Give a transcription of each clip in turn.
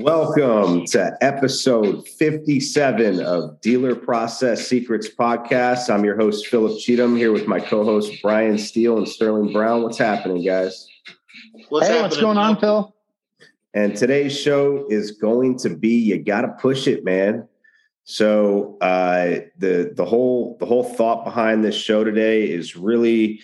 Welcome to episode 57 of Dealer Process Secrets Podcast. I'm your host, Philip Cheatham, here with my co host, Brian Steele and Sterling Brown. What's happening, guys? What's hey, happening? what's going on, Phil? And today's show is going to be you got to push it, man. So uh, the the whole the whole thought behind this show today is really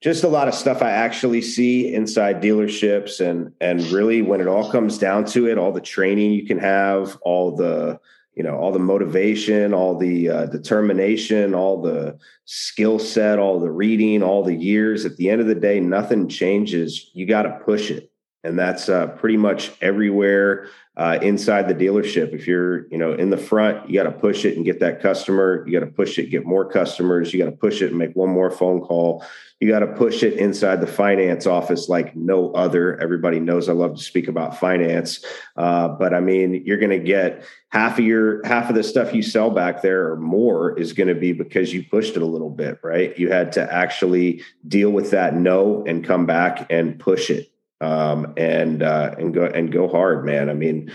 just a lot of stuff I actually see inside dealerships and and really when it all comes down to it, all the training you can have, all the you know all the motivation, all the uh, determination, all the skill set, all the reading, all the years. At the end of the day, nothing changes. You got to push it, and that's uh, pretty much everywhere uh, inside the dealership. If you're, you know, in the front, you got to push it and get that customer. You got to push it, get more customers. You got to push it and make one more phone call. You got to push it inside the finance office like no other. Everybody knows I love to speak about finance, uh, but I mean, you're going to get half of your half of the stuff you sell back there or more is going to be because you pushed it a little bit, right? You had to actually deal with that no and come back and push it um, and uh, and go and go hard, man. I mean,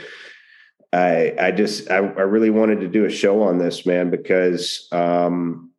I I just I, I really wanted to do a show on this, man, because um,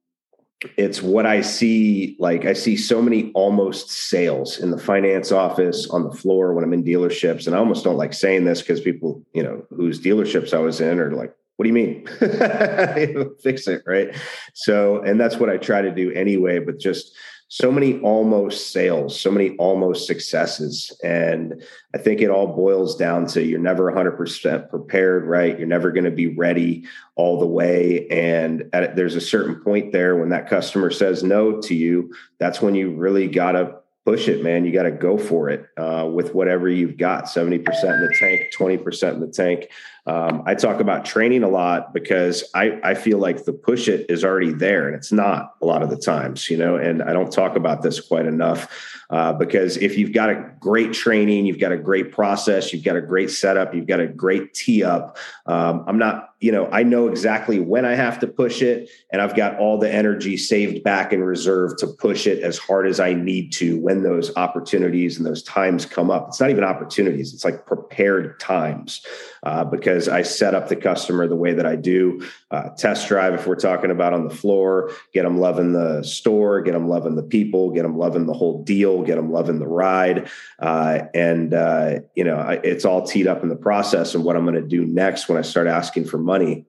it's what I see. Like I see so many almost sales in the finance office on the floor when I'm in dealerships, and I almost don't like saying this because people, you know, whose dealerships I was in are like, what do you mean? Fix it, right? So, and that's what I try to do anyway, but just so many almost sales, so many almost successes. And I think it all boils down to you're never 100% prepared, right? You're never going to be ready all the way. And at, there's a certain point there when that customer says no to you, that's when you really got to push it, man. You got to go for it uh, with whatever you've got 70% in the tank, 20% in the tank. Um, I talk about training a lot because I, I feel like the push it is already there and it's not a lot of the times, you know, and I don't talk about this quite enough uh, because if you've got a great training, you've got a great process, you've got a great setup, you've got a great tee up. Um, I'm not you know, I know exactly when I have to push it, and I've got all the energy saved back in reserve to push it as hard as I need to when those opportunities and those times come up. It's not even opportunities, it's like prepared times uh, because I set up the customer the way that I do. Uh, test drive, if we're talking about on the floor, get them loving the store, get them loving the people, get them loving the whole deal, get them loving the ride. Uh, and, uh, you know, I, it's all teed up in the process. And what I'm going to do next when I start asking for money money.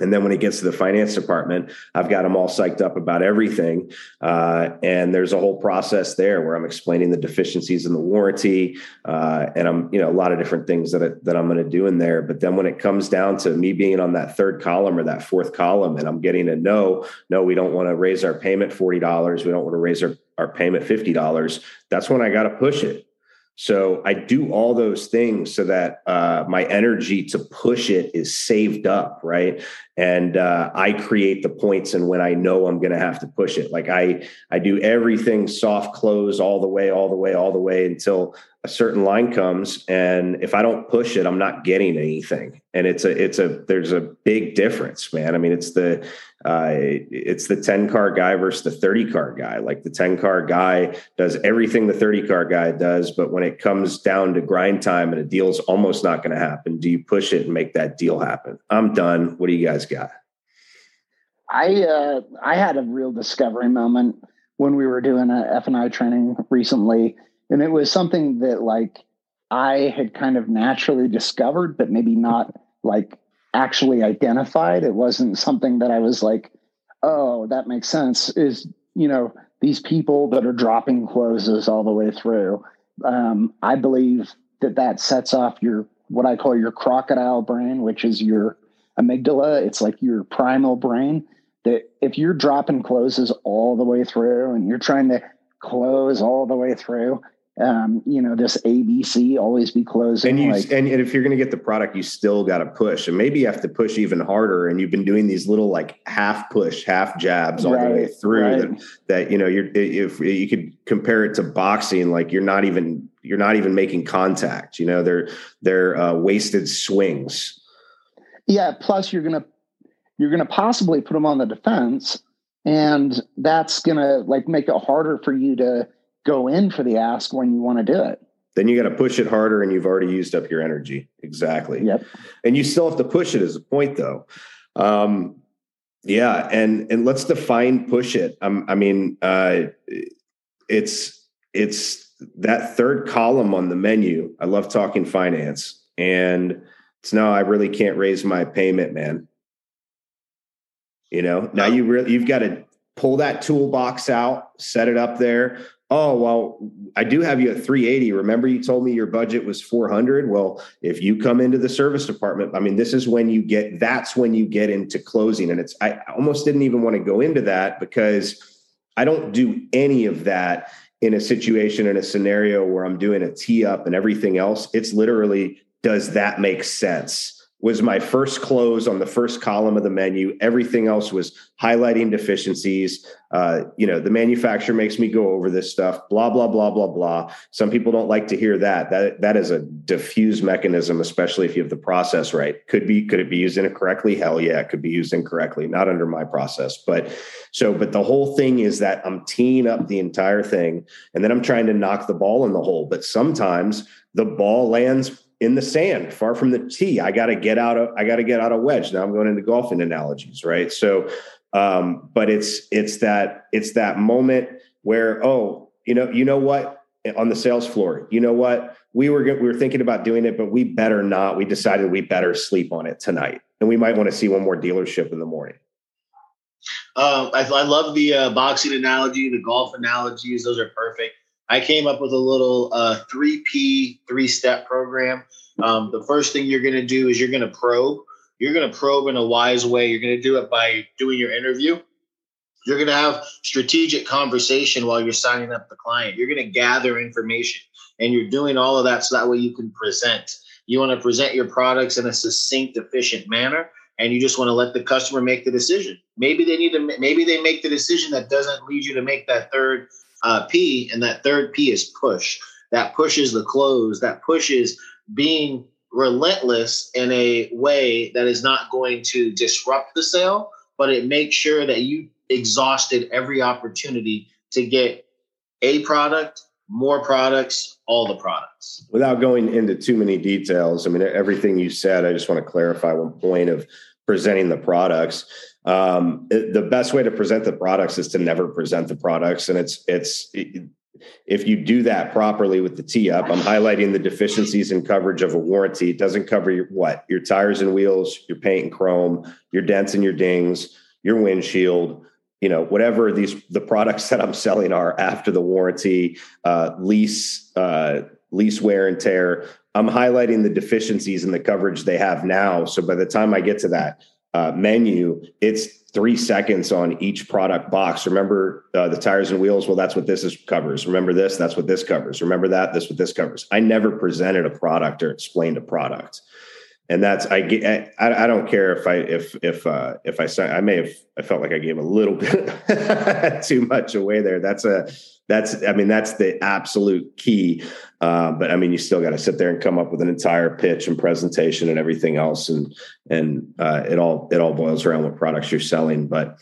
And then when it gets to the finance department, I've got them all psyched up about everything. Uh, and there's a whole process there where I'm explaining the deficiencies in the warranty, uh, and I'm you know a lot of different things that I, that I'm going to do in there. But then when it comes down to me being on that third column or that fourth column, and I'm getting a no, no, we don't want to raise our payment forty dollars. We don't want to raise our our payment fifty dollars. That's when I got to push it so I do all those things so that uh, my energy to push it is saved up, right? And uh, I create the points, and when I know I'm going to have to push it, like I I do everything soft close all the way, all the way, all the way until a certain line comes, and if I don't push it, I'm not getting anything. And it's a it's a there's a big difference, man. I mean, it's the uh, it's the 10 car guy versus the 30 car guy. Like the 10 car guy does everything the 30 car guy does, but when it comes down to grind time and a deal's almost not going to happen, do you push it and make that deal happen? I'm done. What do you guys got? I uh, I had a real discovery moment when we were doing a F and I training recently, and it was something that like I had kind of naturally discovered, but maybe not like actually identified. It wasn't something that I was like, oh, that makes sense. Is, you know, these people that are dropping closes all the way through. Um, I believe that that sets off your, what I call your crocodile brain, which is your amygdala. It's like your primal brain that if you're dropping closes all the way through and you're trying to close all the way through, um, you know, this ABC always be closing. And you like, and, and if you're going to get the product, you still got to push, and maybe you have to push even harder. And you've been doing these little like half push, half jabs all right, the way through. Right. That, that you know, you're if you could compare it to boxing, like you're not even you're not even making contact. You know, they're they're uh, wasted swings. Yeah. Plus, you're gonna you're gonna possibly put them on the defense, and that's gonna like make it harder for you to go in for the ask when you want to do it. Then you got to push it harder and you've already used up your energy. exactly. Yep. And you still have to push it as a point, though. Um, yeah, and and let's define push it. Um, I mean, uh, it's it's that third column on the menu. I love talking finance, and it's now I really can't raise my payment, man. You know, now you really you've got to pull that toolbox out, set it up there. Oh, well, I do have you at 380. Remember you told me your budget was 400? Well, if you come into the service department, I mean, this is when you get that's when you get into closing and it's I almost didn't even want to go into that because I don't do any of that in a situation in a scenario where I'm doing a tee up and everything else. It's literally does that make sense? Was my first close on the first column of the menu. Everything else was highlighting deficiencies. Uh, you know, the manufacturer makes me go over this stuff. Blah blah blah blah blah. Some people don't like to hear that. That that is a diffuse mechanism, especially if you have the process right. Could be could it be used incorrectly? Hell yeah, it could be used incorrectly. Not under my process, but so. But the whole thing is that I'm teeing up the entire thing, and then I'm trying to knock the ball in the hole. But sometimes the ball lands in the sand, far from the tee. I got to get out of I got to get out of wedge. Now I'm going into golfing analogies, right? So, um, but it's it's that it's that moment where oh, you know, you know what on the sales floor, you know what we were we were thinking about doing it, but we better not. We decided we better sleep on it tonight, and we might want to see one more dealership in the morning. Um, I, I, love the uh, boxing analogy, the golf analogies; those are perfect. I came up with a little uh, 3P three step program. Um, the first thing you're going to do is you're going to probe. You're going to probe in a wise way. You're going to do it by doing your interview. You're going to have strategic conversation while you're signing up the client. You're going to gather information and you're doing all of that so that way you can present. You want to present your products in a succinct, efficient manner and you just want to let the customer make the decision. Maybe they need to maybe they make the decision that doesn't lead you to make that third uh, P, and that third P is push. That pushes the close. That pushes being relentless in a way that is not going to disrupt the sale, but it makes sure that you exhausted every opportunity to get a product, more products, all the products. Without going into too many details, I mean, everything you said, I just want to clarify one point of presenting the products um, it, the best way to present the products is to never present the products. And it's it's it, if you do that properly with the tee up i'm highlighting the deficiencies in coverage of a warranty. It doesn't cover your what? Your tires and wheels your paint and chrome your dents and your dings your windshield you know whatever these the products that i'm selling are after the warranty uh, lease uh, lease wear and tear. I'm highlighting the deficiencies in the coverage they have now. So by the time i get to that uh, menu, it's three seconds on each product box. Remember uh, the tires and wheels? Well, that's what this is covers. Remember this? That's what this covers. Remember that? This what this covers. I never presented a product or explained a product, and that's I get. I, I don't care if I if if uh, if I I may have I felt like I gave a little bit too much away there. That's a that's I mean that's the absolute key. Uh, but I mean you still got to sit there and come up with an entire pitch and presentation and everything else, and and uh, it all it all boils around what products you're selling. But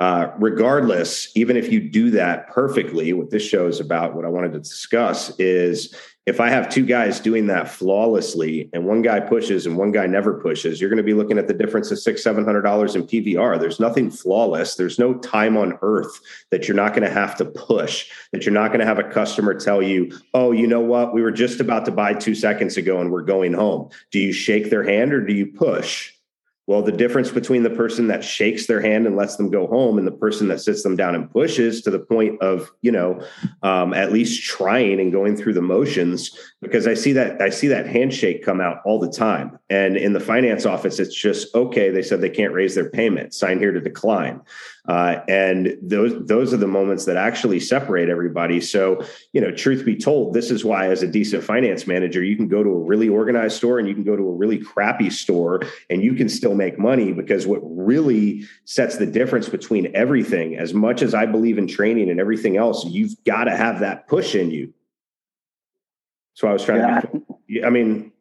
uh, regardless, even if you do that perfectly, what this show is about, what I wanted to discuss is if I have two guys doing that flawlessly and one guy pushes and one guy never pushes, you're going to be looking at the difference of six, seven hundred dollars in PVR. There's nothing flawless. There's no time on earth that you're not going to have to push, that you're not going to have a customer tell you, oh, you know what? We were just about to buy two seconds ago and we're going home. Do you shake their hand or do you push? Well, the difference between the person that shakes their hand and lets them go home and the person that sits them down and pushes to the point of, you know, um, at least trying and going through the motions, because I see that I see that handshake come out all the time. And in the finance office, it's just okay. They said they can't raise their payment. Sign here to decline. Uh, and those those are the moments that actually separate everybody. So, you know, truth be told, this is why, as a decent finance manager, you can go to a really organized store and you can go to a really crappy store and you can still make money because what really sets the difference between everything, as much as I believe in training and everything else, you've got to have that push in you. So I was trying yeah. to. I mean,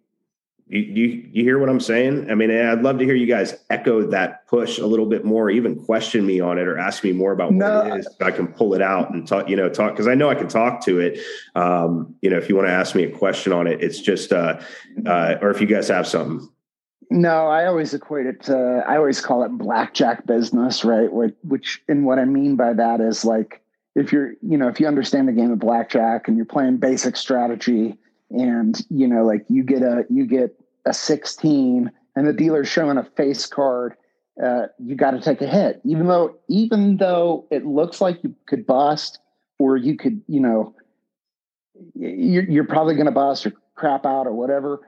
You, you, you hear what I'm saying? I mean, I'd love to hear you guys echo that push a little bit more, even question me on it or ask me more about no. what it is. So I can pull it out and talk, you know, talk because I know I can talk to it. Um, you know, if you want to ask me a question on it, it's just, uh, uh, or if you guys have something. No, I always equate it to, I always call it blackjack business, right? Which, which, and what I mean by that is like, if you're, you know, if you understand the game of blackjack and you're playing basic strategy and, you know, like you get a, you get a 16 and the dealer's showing a face card, uh, you got to take a hit, even though, even though it looks like you could bust or you could, you know, you're, you're probably going to bust or crap out or whatever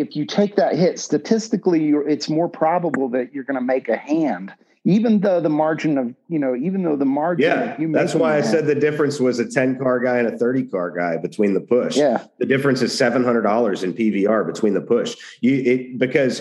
if you take that hit, statistically, it's more probable that you're going to make a hand, even though the margin of you know, even though the margin. Yeah, that's why I said the difference was a ten car guy and a thirty car guy between the push. Yeah, the difference is seven hundred dollars in PVR between the push. You it because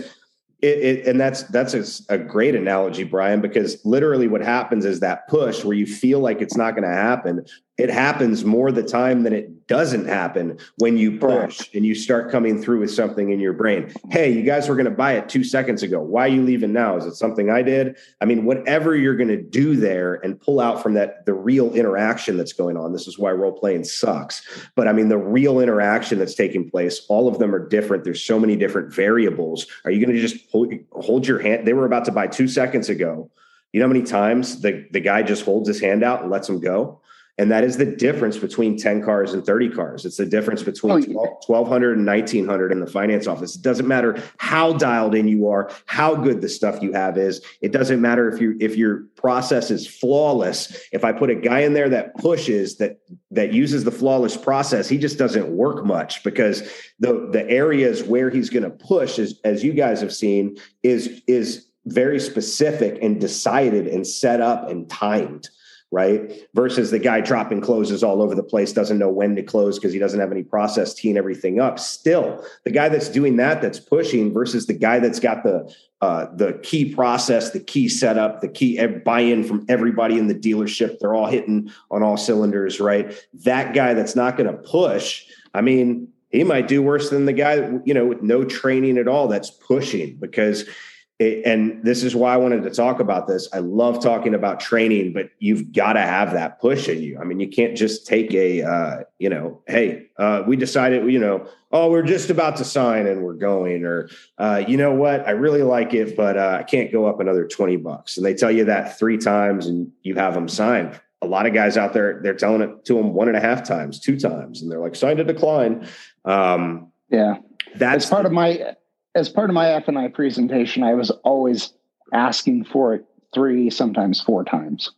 it, it, and that's that's a, a, great analogy, Brian, because literally what happens is that push where you feel like it's not going to happen. It happens more the time than it doesn't happen when you push and you start coming through with something in your brain. Hey, you guys were going to buy it two seconds ago. Why are you leaving now? Is it something I did? I mean, whatever you're going to do there and pull out from that the real interaction that's going on. This is why role playing sucks. But I mean, the real interaction that's taking place, all of them are different. There's so many different variables. Are you going to just hold, hold your hand? They were about to buy two seconds ago. You know how many times the, the guy just holds his hand out and lets him go? And that is the difference between 10 cars and 30 cars. It's the difference between oh, yeah. 1200 and 1900 in the finance office. It doesn't matter how dialed in you are, how good the stuff you have is. It doesn't matter if you if your process is flawless. If I put a guy in there that pushes that that uses the flawless process, he just doesn't work much because the the areas where he's going to push is as you guys have seen is is very specific and decided and set up and timed right? Versus the guy dropping closes all over the place, doesn't know when to close because he doesn't have any process teeing everything up. Still, the guy that's doing that, that's pushing, versus the guy that's got the uh, the key process, the key setup, the key buy-in from everybody in the dealership. They're all hitting on all cylinders, right? That guy that's not going to push. I mean, he might do worse than the guy, you know, with no training at all that's pushing because it, and this is why I wanted to talk about this. I love talking about training, but you've got to have that push in you. I mean, you can't just take a, uh, you know, hey, uh, we decided, you know, oh, we're just about to sign and we're going, or uh, you know what, I really like it, but uh, I can't go up another twenty bucks. And they tell you that three times, and you have them sign. A lot of guys out there, they're telling it to them one and a half times, two times, and they're like, sign to decline. Um, yeah, that's part of my as part of my F and I presentation, I was always asking for it three, sometimes four times.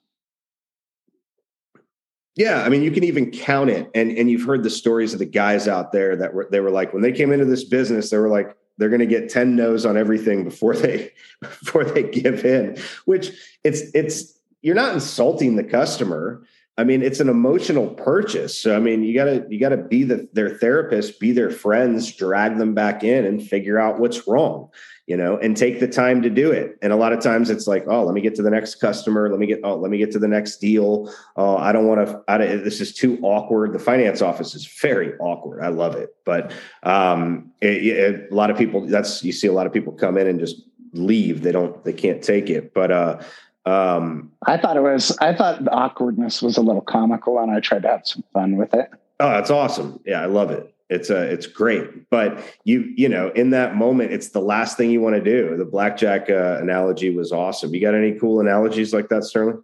Yeah, I mean, you can even count it, and and you've heard the stories of the guys out there that were they were like when they came into this business, they were like they're going to get ten no's on everything before they before they give in. Which it's it's you're not insulting the customer. I mean, it's an emotional purchase. So I mean, you gotta you gotta be the, their therapist, be their friends, drag them back in, and figure out what's wrong, you know, and take the time to do it. And a lot of times, it's like, oh, let me get to the next customer. Let me get oh, let me get to the next deal. Oh, I don't want to. This is too awkward. The finance office is very awkward. I love it, but um, it, it, a lot of people. That's you see a lot of people come in and just leave. They don't. They can't take it. But uh, um, I thought it was. I thought the awkwardness was a little comical, and I tried to have some fun with it. Oh, that's awesome! Yeah, I love it. It's a, uh, it's great. But you, you know, in that moment, it's the last thing you want to do. The blackjack uh, analogy was awesome. You got any cool analogies like that, Sterling?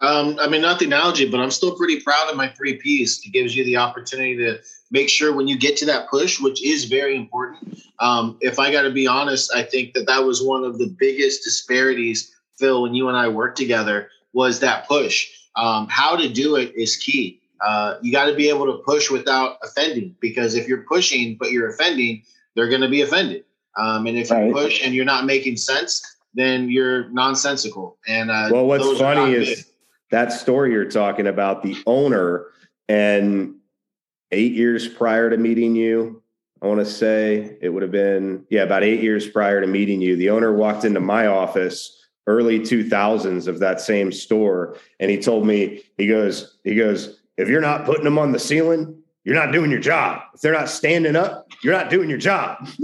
Um, I mean, not the analogy, but I'm still pretty proud of my three Ps. It gives you the opportunity to make sure when you get to that push, which is very important. Um, if I got to be honest, I think that that was one of the biggest disparities Phil, when you and I worked together, was that push. Um, how to do it is key. Uh, you got to be able to push without offending because if you're pushing but you're offending, they're going to be offended. Um, and if right. you push and you're not making sense, then you're nonsensical. And uh, well, what's funny is good. that story you're talking about the owner and eight years prior to meeting you. I want to say it would have been, yeah, about eight years prior to meeting you. The owner walked into my office early 2000s of that same store and he told me he goes he goes if you're not putting them on the ceiling you're not doing your job. If they're not standing up, you're not doing your job. so,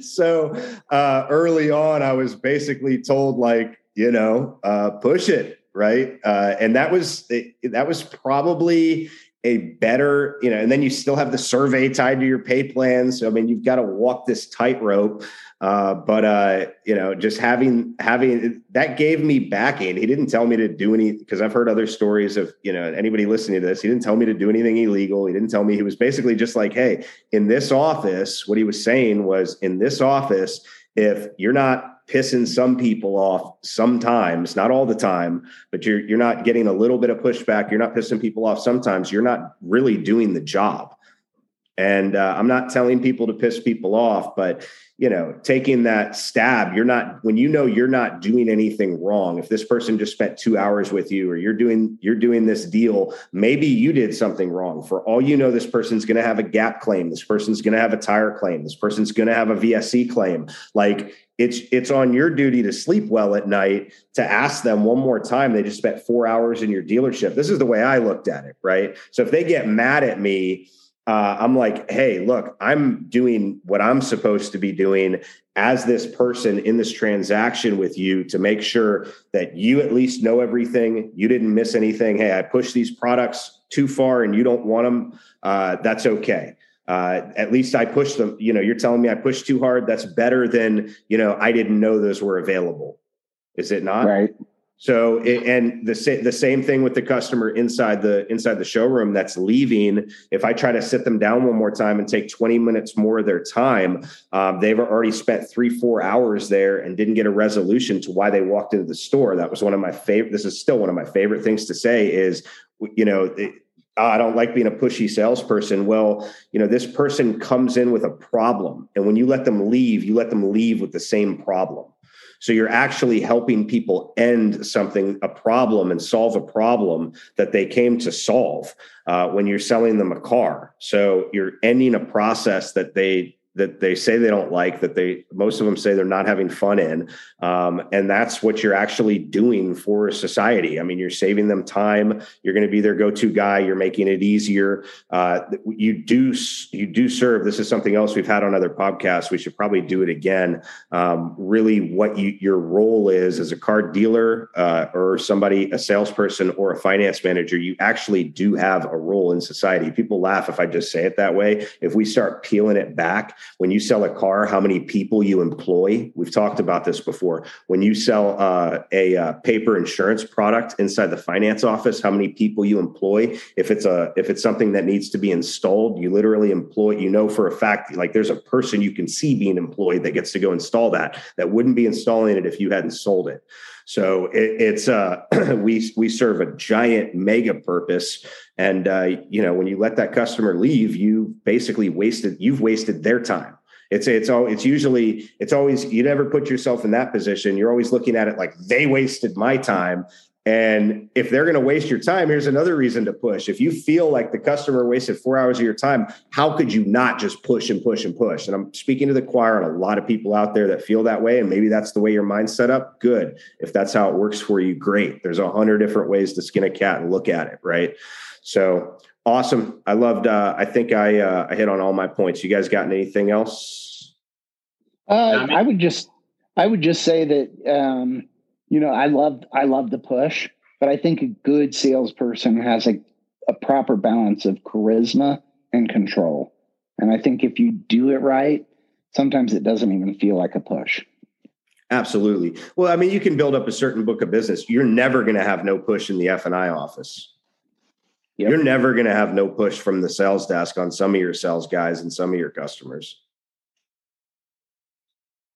so uh, early on, I was basically told, like, you know, uh, push it, right? Uh, and that was that was probably a better, you know, and then you still have the survey tied to your pay plan. So I mean, you've got to walk this tightrope. Uh, but uh, you know, just having having that gave me backing. He didn't tell me to do any because I've heard other stories of you know anybody listening to this. He didn't tell me to do anything illegal. He didn't tell me. He was basically just like, hey, in this office, what he was saying was, in this office, if you're not pissing some people off sometimes, not all the time, but you're you're not getting a little bit of pushback. You're not pissing people off sometimes. You're not really doing the job. And uh, I'm not telling people to piss people off, but you know, taking that stab, you're not when you know you're not doing anything wrong. If this person just spent two hours with you, or you're doing you're doing this deal, maybe you did something wrong. For all you know, this person's going to have a gap claim. This person's going to have a tire claim. This person's going to have a VSC claim. Like it's it's on your duty to sleep well at night to ask them one more time. They just spent four hours in your dealership. This is the way I looked at it, right? So if they get mad at me uh, I'm like, hey, look, I'm doing what I'm supposed to be doing as this person in this transaction with you to make sure that you at least know everything. You didn't miss anything. Hey, I pushed these products too far and you don't want them. Uh, that's okay. Uh, at least I pushed them. You know, you're telling me I pushed too hard. That's better than, you know, I didn't know those were available. Is it not? Right. So, and the sa- the same thing with the customer inside the inside the showroom that's leaving. If I try to sit them down one more time and take twenty minutes more of their time, um, they've already spent three four hours there and didn't get a resolution to why they walked into the store. That was one of my favorite. This is still one of my favorite things to say. Is you know. It, I don't like being a pushy salesperson. Well, you know, this person comes in with a problem. And when you let them leave, you let them leave with the same problem. So you're actually helping people end something, a problem, and solve a problem that they came to solve uh, when you're selling them a car. So you're ending a process that they that they say they don't like that they most of them say they're not having fun in. Um, and that's what you're actually doing for society. I mean you're saving them time. You're going to be their go-to guy. You're making it easier. Uh, you do you do serve. This is something else we've had on other podcasts. We should probably do it again. Um, really what you, your role is as a car dealer uh, or somebody a salesperson or a finance manager you actually do have a role in society. People laugh if i just say it that way. If we start peeling it back when you sell a car, how many people you employ. We've talked about this before. When you sell uh, a uh, paper insurance product inside the finance office, how many people you employ. If it's a if it's something that needs to be installed, you literally employ. You know for a fact, like there's a person you can see being employed that gets to go install that. That wouldn't be installing it if you hadn't sold it. So it, it's uh, we we serve a giant mega purpose, and uh, you know when you let that customer leave, you basically wasted you've wasted their time. It's it's all it's usually it's always you never put yourself in that position. You're always looking at it like they wasted my time, and if they're going to waste your time, here's another reason to push. If you feel like the customer wasted four hours of your time, how could you not just push and push and push? And I'm speaking to the choir and a lot of people out there that feel that way. And maybe that's the way your mind's set up. Good. If that's how it works for you, great. There's a hundred different ways to skin a cat and look at it. Right. So awesome. I loved, uh, I think I, uh, I hit on all my points. You guys got anything else? Uh, I would just, I would just say that, um, you know, I love I love the push, but I think a good salesperson has a, a proper balance of charisma and control. And I think if you do it right, sometimes it doesn't even feel like a push. Absolutely. Well, I mean, you can build up a certain book of business. You're never going to have no push in the F and I office. Yep. You're never going to have no push from the sales desk on some of your sales guys and some of your customers.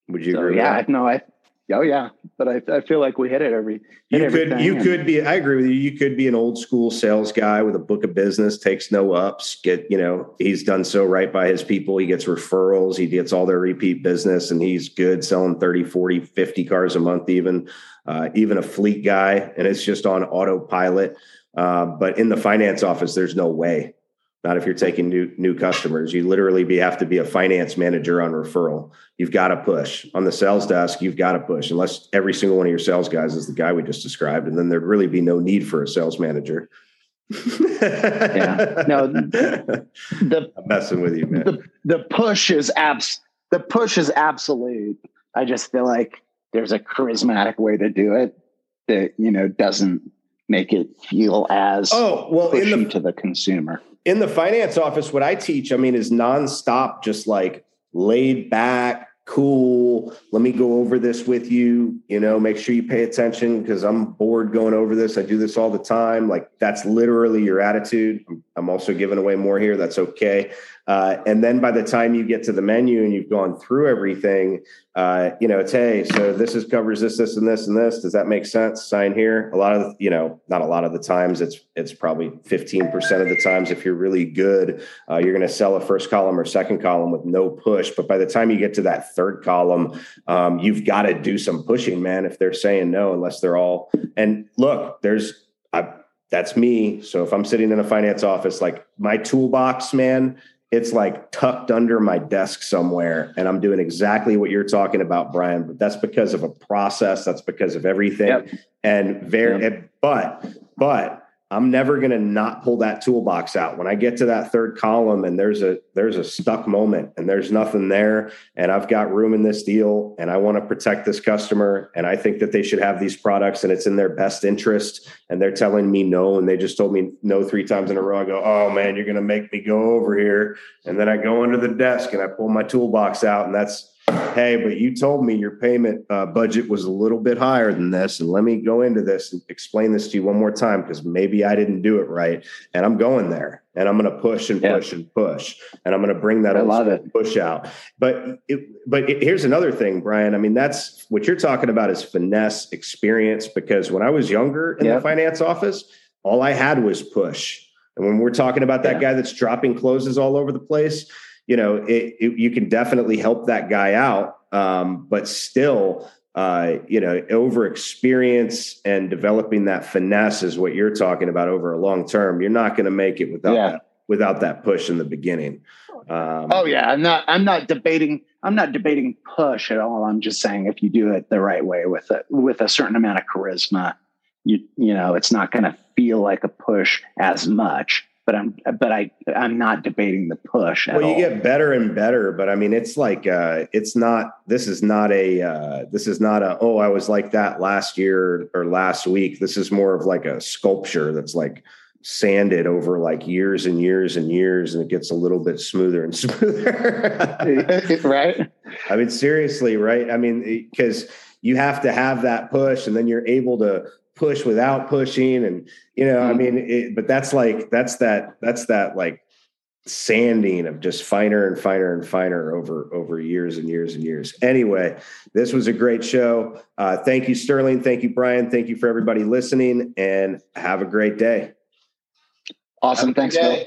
Would you so, agree? Yeah, no, I Oh yeah, but I, I feel like we hit it every. Hit you could you and, could be. I agree with you. You could be an old school sales guy with a book of business, takes no ups. Get you know he's done so right by his people. He gets referrals. He gets all their repeat business, and he's good selling 30, 40, 50 cars a month, even uh, even a fleet guy, and it's just on autopilot. Uh, but in the finance office, there's no way not if you're taking new new customers. You literally be have to be a finance manager on referral. You've got to push on the sales desk. You've got to push unless every single one of your sales guys is the guy we just described, and then there'd really be no need for a sales manager. yeah, no, the I'm messing with you, man. The, the push is abs. The push is absolute. I just feel like there's a charismatic way to do it that you know doesn't make it feel as oh well pushy the, to the consumer in the finance office, what I teach, I mean, is nonstop, just like laid back, cool. Let me go over this with you. You know, make sure you pay attention because I'm bored going over this. I do this all the time. Like that's literally your attitude. I'm also giving away more here. That's okay. Uh, and then by the time you get to the menu and you've gone through everything, uh, you know, it's hey, so this is covers this, this, and this, and this. Does that make sense? Sign here. A lot of, you know, not a lot of the times. It's it's probably fifteen percent of the times. If you're really good, uh, you're going to sell a first column or second column with no push. But by the time you get to that third column, um, you've got to do some pushing, man. If they're saying no, unless they're all and look, there's I, that's me. So if I'm sitting in a finance office, like my toolbox, man, it's like tucked under my desk somewhere and i'm doing exactly what you're talking about brian but that's because of a process that's because of everything yep. and very yep. but but I'm never going to not pull that toolbox out. When I get to that third column and there's a there's a stuck moment and there's nothing there and I've got room in this deal and I want to protect this customer and I think that they should have these products and it's in their best interest and they're telling me no and they just told me no three times in a row. I go, "Oh man, you're going to make me go over here." And then I go under the desk and I pull my toolbox out and that's hey, but you told me your payment uh, budget was a little bit higher than this. And let me go into this and explain this to you one more time because maybe I didn't do it right. And I'm going there and I'm going to push and push yeah. and push. And I'm going to bring that I love it. push out. But it, but it, here's another thing, Brian. I mean, that's what you're talking about is finesse experience because when I was younger in the finance office, all I had was push. And when we're talking about that yeah. guy that's dropping closes all over the place, you know, it, it, you can definitely help that guy out, um, but still, uh, you know, over experience and developing that finesse is what you're talking about over a long term. You're not going to make it without yeah. that, without that push in the beginning. Um, oh yeah, I'm not. I'm not debating. I'm not debating push at all. I'm just saying if you do it the right way with it with a certain amount of charisma, you you know, it's not going to feel like a push as much but I'm but I I'm not debating the push. well, you all. get better and better, but I mean, it's like uh, it's not. This is not a. Uh, this is not a. Oh, I was like that last year or last week. This is more of like a sculpture that's like sanded over like years and years and years, and it gets a little bit smoother and smoother. right. I mean, seriously, right? I mean, because you have to have that push, and then you're able to push without pushing and you know mm-hmm. i mean it, but that's like that's that that's that like sanding of just finer and finer and finer over over years and years and years. Anyway this was a great show. Uh, thank you sterling. Thank you brian. Thank you for everybody listening and have a great day. Awesome. Thanks day.